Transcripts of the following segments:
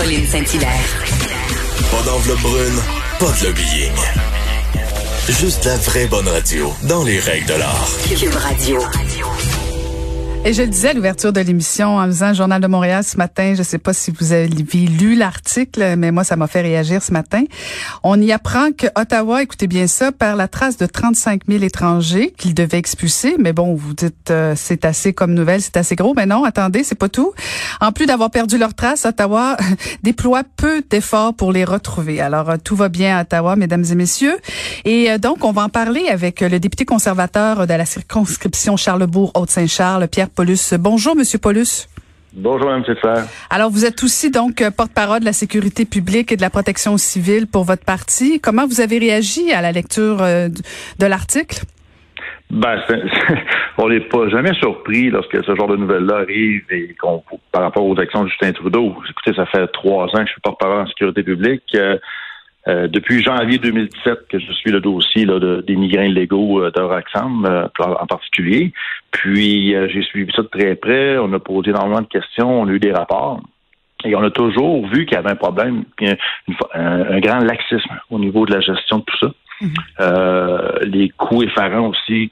Caroline Saint-Hilaire. Pas d'enveloppe brune, pas de lobbying. Juste la vraie bonne radio, dans les règles de l'art. Cube Radio. Et je le disais à l'ouverture de l'émission en faisant le Journal de Montréal ce matin, je sais pas si vous avez lu l'article, mais moi, ça m'a fait réagir ce matin. On y apprend que Ottawa, écoutez bien ça, perd la trace de 35 000 étrangers qu'il devait expulser. Mais bon, vous dites, euh, c'est assez comme nouvelle, c'est assez gros. Mais non, attendez, c'est pas tout. En plus d'avoir perdu leur trace, Ottawa déploie peu d'efforts pour les retrouver. Alors, euh, tout va bien à Ottawa, mesdames et messieurs. Et euh, donc, on va en parler avec le député conservateur de la circonscription Charlebourg-Haute-Saint-Charles, Pierre Paulus. Bonjour, Monsieur Paulus. Bonjour, Mme Stéphane. Alors, vous êtes aussi donc porte-parole de la sécurité publique et de la protection civile pour votre parti. Comment vous avez réagi à la lecture euh, de l'article? Ben, on n'est pas jamais surpris lorsque ce genre de nouvelles-là arrive et qu'on, par rapport aux actions de Justin Trudeau. Écoutez, ça fait trois ans que je suis porte-parole en sécurité publique. Euh, euh, depuis janvier 2017 que je suis le dossier là, de, des migrants illégaux euh, euh, en particulier. Puis j'ai suivi ça de très près. On a posé énormément de questions, on a eu des rapports. Et on a toujours vu qu'il y avait un problème, un, grand laxisme au niveau de la gestion de tout ça. Mm-hmm. les coûts effarants aussi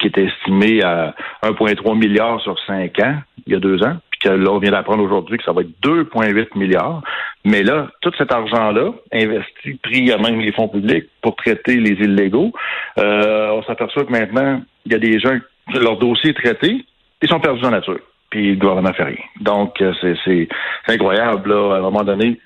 qui étaient estimés à 1,3 milliard sur cinq ans, il y a deux ans que là, on vient d'apprendre aujourd'hui que ça va être 2,8 milliards. Mais là, tout cet argent-là, investi, pris à même les fonds publics pour traiter les illégaux, euh, on s'aperçoit que maintenant, il y a des gens, leur dossier est traité, ils sont perdus dans la nature. Puis le gouvernement fait rien. Donc, euh, c'est incroyable, là, à un moment donné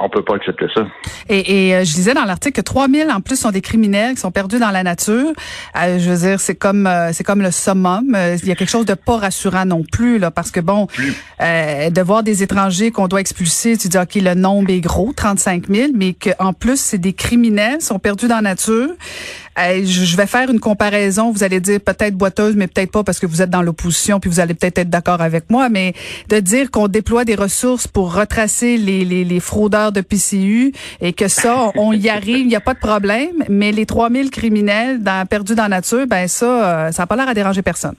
on peut pas accepter ça. Et, et euh, je disais dans l'article que 3000 en plus sont des criminels qui sont perdus dans la nature. Euh, je veux dire, c'est comme euh, c'est comme le summum. Il y a quelque chose de pas rassurant non plus là, parce que bon, de voir des étrangers qu'on doit expulser, tu dis ok le nombre est gros, 35 000, mais qu'en plus c'est des criminels sont perdus dans la nature je vais faire une comparaison. Vous allez dire peut-être boiteuse, mais peut-être pas parce que vous êtes dans l'opposition, puis vous allez peut-être être, d'accord avec moi. Mais de dire qu'on déploie des ressources pour retracer les, les, les, fraudeurs de PCU et que ça, on y arrive, il n'y a pas de problème. Mais les 3000 criminels perdus dans la nature, ben ça, euh, ça n'a pas l'air à déranger personne.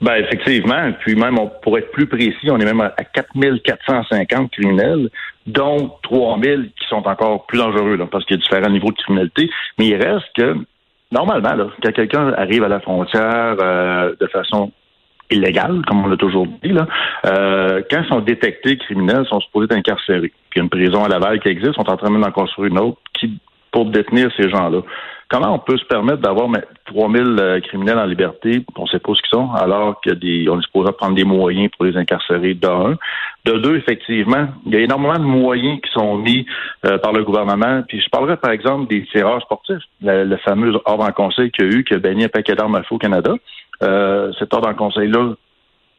Ben effectivement, puis même on, pour être plus précis, on est même à 4450 criminels, dont 3000 qui sont encore plus dangereux parce qu'il y a différents niveaux de criminalité. Mais il reste que normalement, quand quelqu'un arrive à la frontière euh, de façon illégale, comme on l'a toujours dit, là, euh, quand ils sont détectés criminels, sont supposés être incarcérés. Puis il y a une prison à Laval qui existe, on est en train d'en construire une autre qui pour détenir ces gens-là. Comment on peut se permettre d'avoir 3000 euh, criminels en liberté, on ne sait pas ce qu'ils sont, alors qu'on est supposé prendre des moyens pour les incarcérer, d'un. De deux, effectivement, il y a énormément de moyens qui sont mis euh, par le gouvernement. Puis je parlerai, par exemple, des tireurs sportifs, le, fameux ordre en conseil qu'il y a eu, qui a baigné un paquet d'armes à feu au Canada. Euh, cet ordre en conseil-là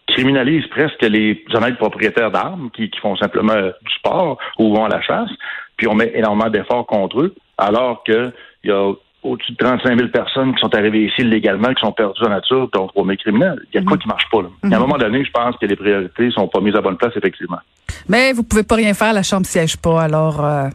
criminalise presque les honnêtes propriétaires d'armes qui, qui, font simplement du sport ou vont à la chasse, puis on met énormément d'efforts contre eux, alors qu'il y a au-dessus de 35 000 personnes qui sont arrivées ici illégalement, qui sont perdues en nature, dont trois criminels. Il y a quoi mhm. qui marche pas, là. À un moment donné, je pense que les priorités sont pas mises à bonne place, effectivement. Mais vous pouvez pas rien faire, la Chambre siège pas, alors... Euh...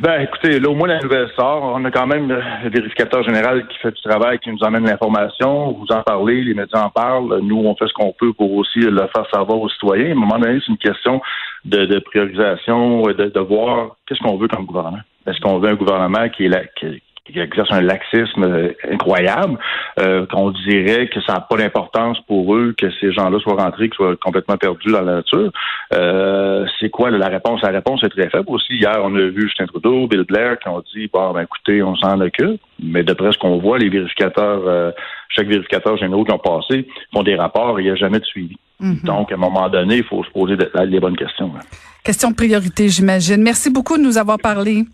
Ben, écoutez, là, au moins, la nouvelle sort. On a quand même le vérificateur général qui fait du travail, qui nous emmène l'information. Vous en parlez, les médias en parlent. Nous, on fait ce qu'on peut pour aussi le faire savoir aux citoyens. À un moment donné, c'est une question de, priorisation, de, de voir qu'est-ce qu'on veut comme gouvernement. Est-ce qu'on veut un gouvernement qui est là, qui, qui exerce un laxisme euh, incroyable, euh, qu'on dirait que ça n'a pas d'importance pour eux que ces gens-là soient rentrés, qu'ils soient complètement perdus dans la nature. Euh, c'est quoi la réponse? La réponse est très faible aussi. Hier, on a vu Justin Trudeau, Bill Blair qui ont dit bon ben écoutez, on s'en occupe. Mais d'après ce qu'on voit, les vérificateurs, chaque vérificateur généraux qui ont passé font des rapports et il n'y a jamais de suivi. Mhm. Donc, à un moment donné, il faut se poser les bonnes questions. Question de priorité, j'imagine. Merci beaucoup de nous avoir parlé.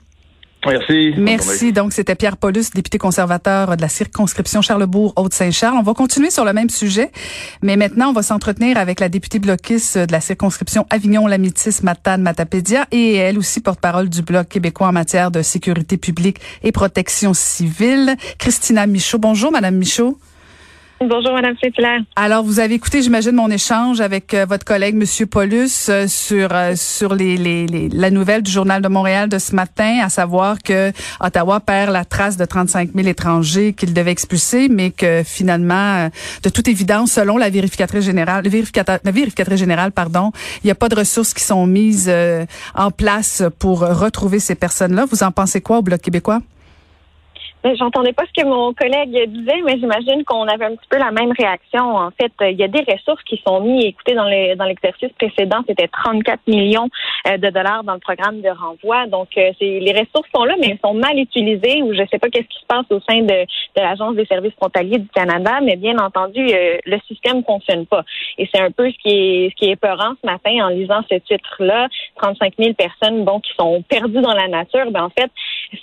Merci. Merci. Donc, c'était Pierre Paulus, député conservateur de la circonscription Charlebourg-Haute-Saint-Charles. On va continuer sur le même sujet, mais maintenant, on va s'entretenir avec la députée bloquiste de la circonscription Avignon-Lamitis-Matane-Matapédia et elle aussi porte-parole du Bloc québécois en matière de sécurité publique et protection civile, Christina Michaud. Bonjour, Madame Michaud. Bonjour, Madame Saint-Hilaire. Alors, vous avez écouté, j'imagine, mon échange avec euh, votre collègue, Monsieur Paulus, euh, sur euh, sur la nouvelle du Journal de Montréal de ce matin, à savoir que Ottawa perd la trace de 35 000 étrangers qu'il devait expulser, mais que finalement, de toute évidence, selon la vérificatrice générale, la vérificatrice générale, pardon, il n'y a pas de ressources qui sont mises en place pour retrouver ces personnes-là. Vous en pensez quoi au Bloc québécois? Ben, j'entendais pas ce que mon collègue disait, mais j'imagine qu'on avait un petit peu la même réaction. En fait, il y a des ressources qui sont mises. Écoutez, dans les dans l'exercice précédent, c'était 34 millions euh, de dollars dans le programme de renvoi. Donc, euh, les ressources sont là, mais elles sont mal utilisées ou je sais pas qu'est-ce qui se passe au sein de, de l'agence des services frontaliers du Canada. Mais bien entendu, euh, le système fonctionne pas. Et c'est un peu ce qui est ce qui est épeurant ce matin en lisant ce titre-là. 35 000 personnes, bon, qui sont perdues dans la nature. Ben en fait,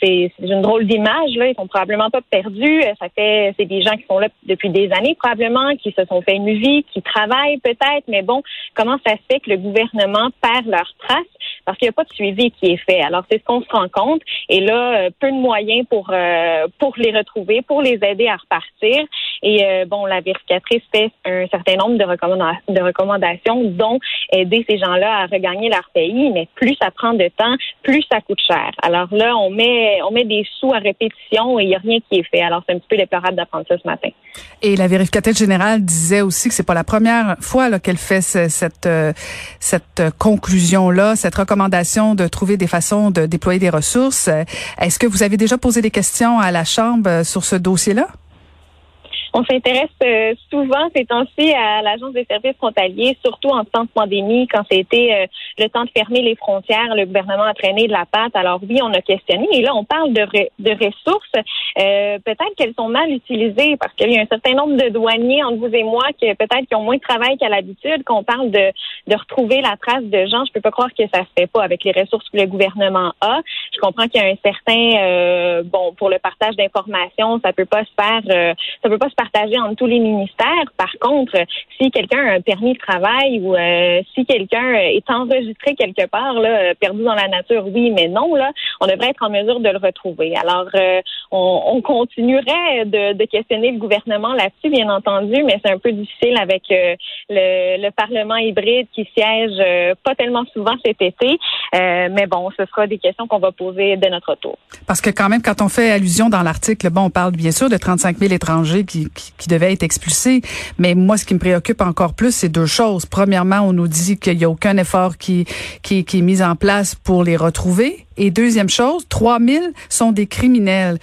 c'est une drôle d'image là. Ils sont probablement pas perdus. Ça fait, c'est des gens qui sont là depuis des années probablement, qui se sont fait une vie, qui travaillent peut-être, mais bon, comment ça se fait que le gouvernement perd leur trace? Parce qu'il n'y a pas de suivi qui est fait. Alors c'est ce qu'on se rend compte. Et là, euh, peu de moyens pour euh, pour les retrouver, pour les aider à repartir. Et euh, bon, la vérificatrice fait un certain nombre de, recommandations, dont aider ces gens-là à regagner leur pays. Mais plus ça prend de temps, plus ça coûte cher. Alors là, on met on met des sous à répétition et il n'y a rien qui est fait. Alors c'est un petit peu déplorable d'apprendre ça ce matin. Et la vérificatrice générale disait aussi que c'est pas la première fois qu'elle fait cette euh, cette conclusion là, cette recommandation de trouver des façons de déployer des ressources. Est-ce que vous avez déjà posé des questions à la Chambre sur ce dossier-là? On s'intéresse euh, souvent ces temps-ci à l'Agence des services frontaliers, surtout en temps de pandémie, quand c'était euh, le temps de fermer les frontières, le gouvernement a traîné de la patte. Alors oui, on a questionné. Et là, on parle de, de ressources. Euh, peut-être qu'elles sont mal utilisées parce qu'il y a un certain nombre de douaniers entre vous et moi qui peut-être qui ont moins de travail qu'à l'habitude, qu'on parle de, de retrouver la trace de gens. Je peux pas croire que ça se fait pas avec les ressources que le gouvernement a. Je comprends qu'il y a un certain bon pour le partage d'informations, ça peut pas se faire, ça peut pas se partagé entre tous les ministères. Par contre, si quelqu'un a un permis de travail ou euh, si quelqu'un est enregistré quelque part, là, perdu dans la nature, oui, mais non, là, on devrait être en mesure de le retrouver. Alors, euh, on, continuerait de, questionner le gouvernement là-dessus, bien entendu, mais c'est un peu difficile avec euh, le, Parlement hybride qui siège pas tellement souvent cet été. mais bon, ce sera des questions qu'on va poser de notre tour. Parce que quand même, quand on fait allusion dans l'article, bon, on parle bien sûr de 35 000 étrangers qui, qui, devait être expulsé. Mais moi, ce qui me préoccupe encore plus, c'est deux choses. Premièrement, on nous dit qu'il n'y a aucun effort qui, qui, qui est mis en place pour les retrouver. Et deuxième chose, 3000 sont des criminels.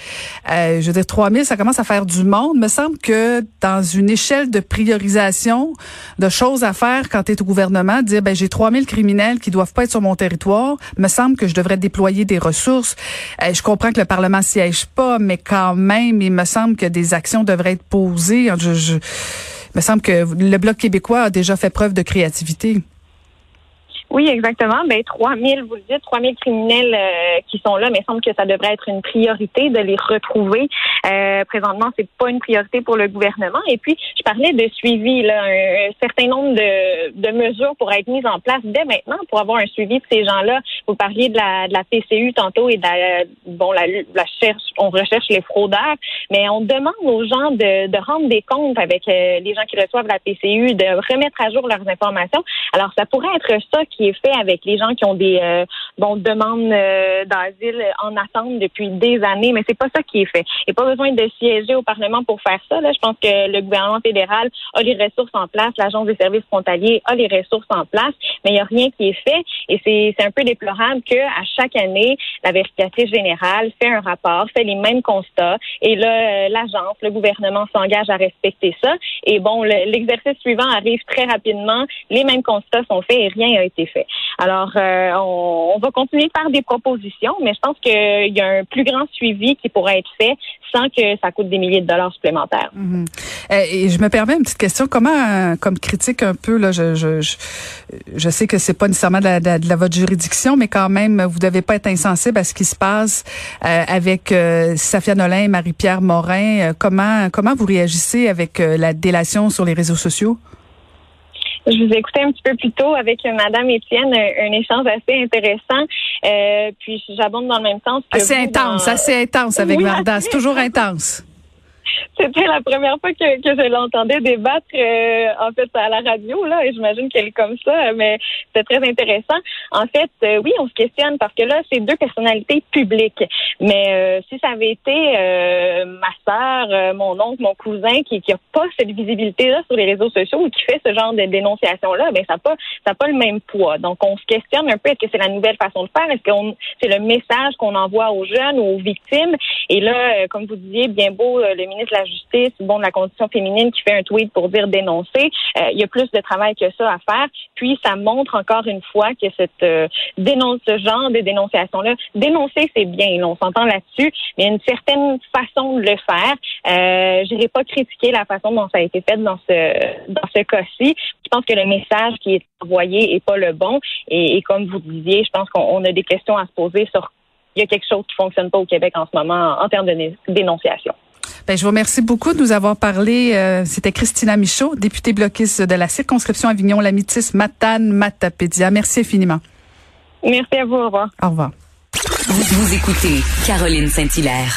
Euh, je veux dire, 3000, ça commence à faire du monde. Me semble que dans une échelle de priorisation de choses à faire quand tu es au gouvernement, dire, ben, j'ai 3000 criminels qui doivent pas être sur mon territoire, me semble que je devrais déployer des ressources. Euh, je comprends que le Parlement siège pas, mais quand même, il me semble que des actions devraient être il me semble que le Bloc québécois a déjà fait preuve de créativité. Oui, exactement. Ben, 3000, vous le dites, 3000 criminels euh, qui sont là, mais il semble que ça devrait être une priorité de les retrouver. Euh, présentement, c'est pas une priorité pour le gouvernement. Et puis, je parlais de suivi, là, un, certain nombre de, de, mesures pour être mises en place dès maintenant pour avoir un suivi de ces gens-là. Vous parliez de la, de la PCU tantôt et de la, bon, la, la cherche, on recherche les fraudeurs, mais on demande aux gens de, de rendre des comptes avec euh, les gens qui reçoivent la PCU, de remettre à jour leurs informations. Alors, ça pourrait être ça qui est fait avec les gens qui ont des euh, bon demandes euh, d'asile en attente depuis des années, mais c'est pas ça qui est fait. Besoin de siéger au Parlement pour faire ça. Là. Je pense que le gouvernement fédéral a les ressources en place, l'Agence des services frontaliers a les ressources en place, mais il n'y a rien qui est fait. Et c'est un peu déplorable qu'à chaque année, la vérificatrice générale fait un rapport, fait les mêmes constats, et là, l'agence, le gouvernement s'engage à respecter ça. Et bon, l'exercice suivant arrive très rapidement, les mêmes constats sont faits et rien n'a été fait. Alors, euh, on, va continuer de faire des propositions, mais je pense qu'il y a un plus grand suivi qui pourrait être fait sans que ça coûte des milliers de dollars supplémentaires. Mhm. Et je me permets une petite question. Comment, comme critique un peu, là, je, je, je, sais que c'est pas nécessairement de la, de, la, votre juridiction, mais quand même, vous devez pas être insensible à ce qui se passe euh, avec euh, Safia Nolin et Marie-Pierre Morin. comment, comment vous réagissez avec la délation sur les réseaux sociaux? Je vous écoutais un petit peu plus tôt avec Madame Étienne, un, échange assez intéressant. Euh, puis j'abonde dans le même sens que assez intense, assez intense avec Varda. C'est toujours intense. C'était la première fois que, que je l'entendais débattre euh, en fait à la radio là et j'imagine qu'elle est comme ça mais c'est très intéressant. En fait, euh, oui, on se questionne parce que là c'est deux personnalités publiques. Mais euh, si ça avait été ma sœur, mon oncle, mon cousin qui qui a pas cette visibilité là sur les réseaux sociaux ou qui fait ce genre de dénonciation là, ben ça n'a pas ça pas le même poids. Donc on se questionne un peu est-ce que c'est la nouvelle façon de faire, est-ce que c'est le message qu'on envoie aux jeunes ou aux victimes? Et là comme vous disiez bien beau le ministre la justice, bon, de la condition féminine qui fait un tweet pour dire dénoncer. Euh, il y a plus de travail que ça à faire. Puis ça montre encore une fois que cette euh, dénonce, ce genre de dénonciation-là, dénoncer c'est bien, on s'entend là-dessus, il y a une certaine façon de le faire. Euh, je n'irai pas critiquer la façon dont ça a été fait dans ce dans ce cas-ci. Je pense que le message qui est envoyé est pas le bon. Et, et comme vous disiez, je pense qu'on a des questions à se poser sur il y a quelque chose qui fonctionne pas au Québec en ce moment en termes de dénonciation. Ben, je vous remercie beaucoup de nous avoir parlé. Euh, c'était Christina Michaud, députée bloquiste de la circonscription Avignon-Lamitis, Matane, Matapédia. Merci infiniment. Merci à vous. Au revoir. Au revoir. Vous, vous écoutez Caroline Saint-Hilaire.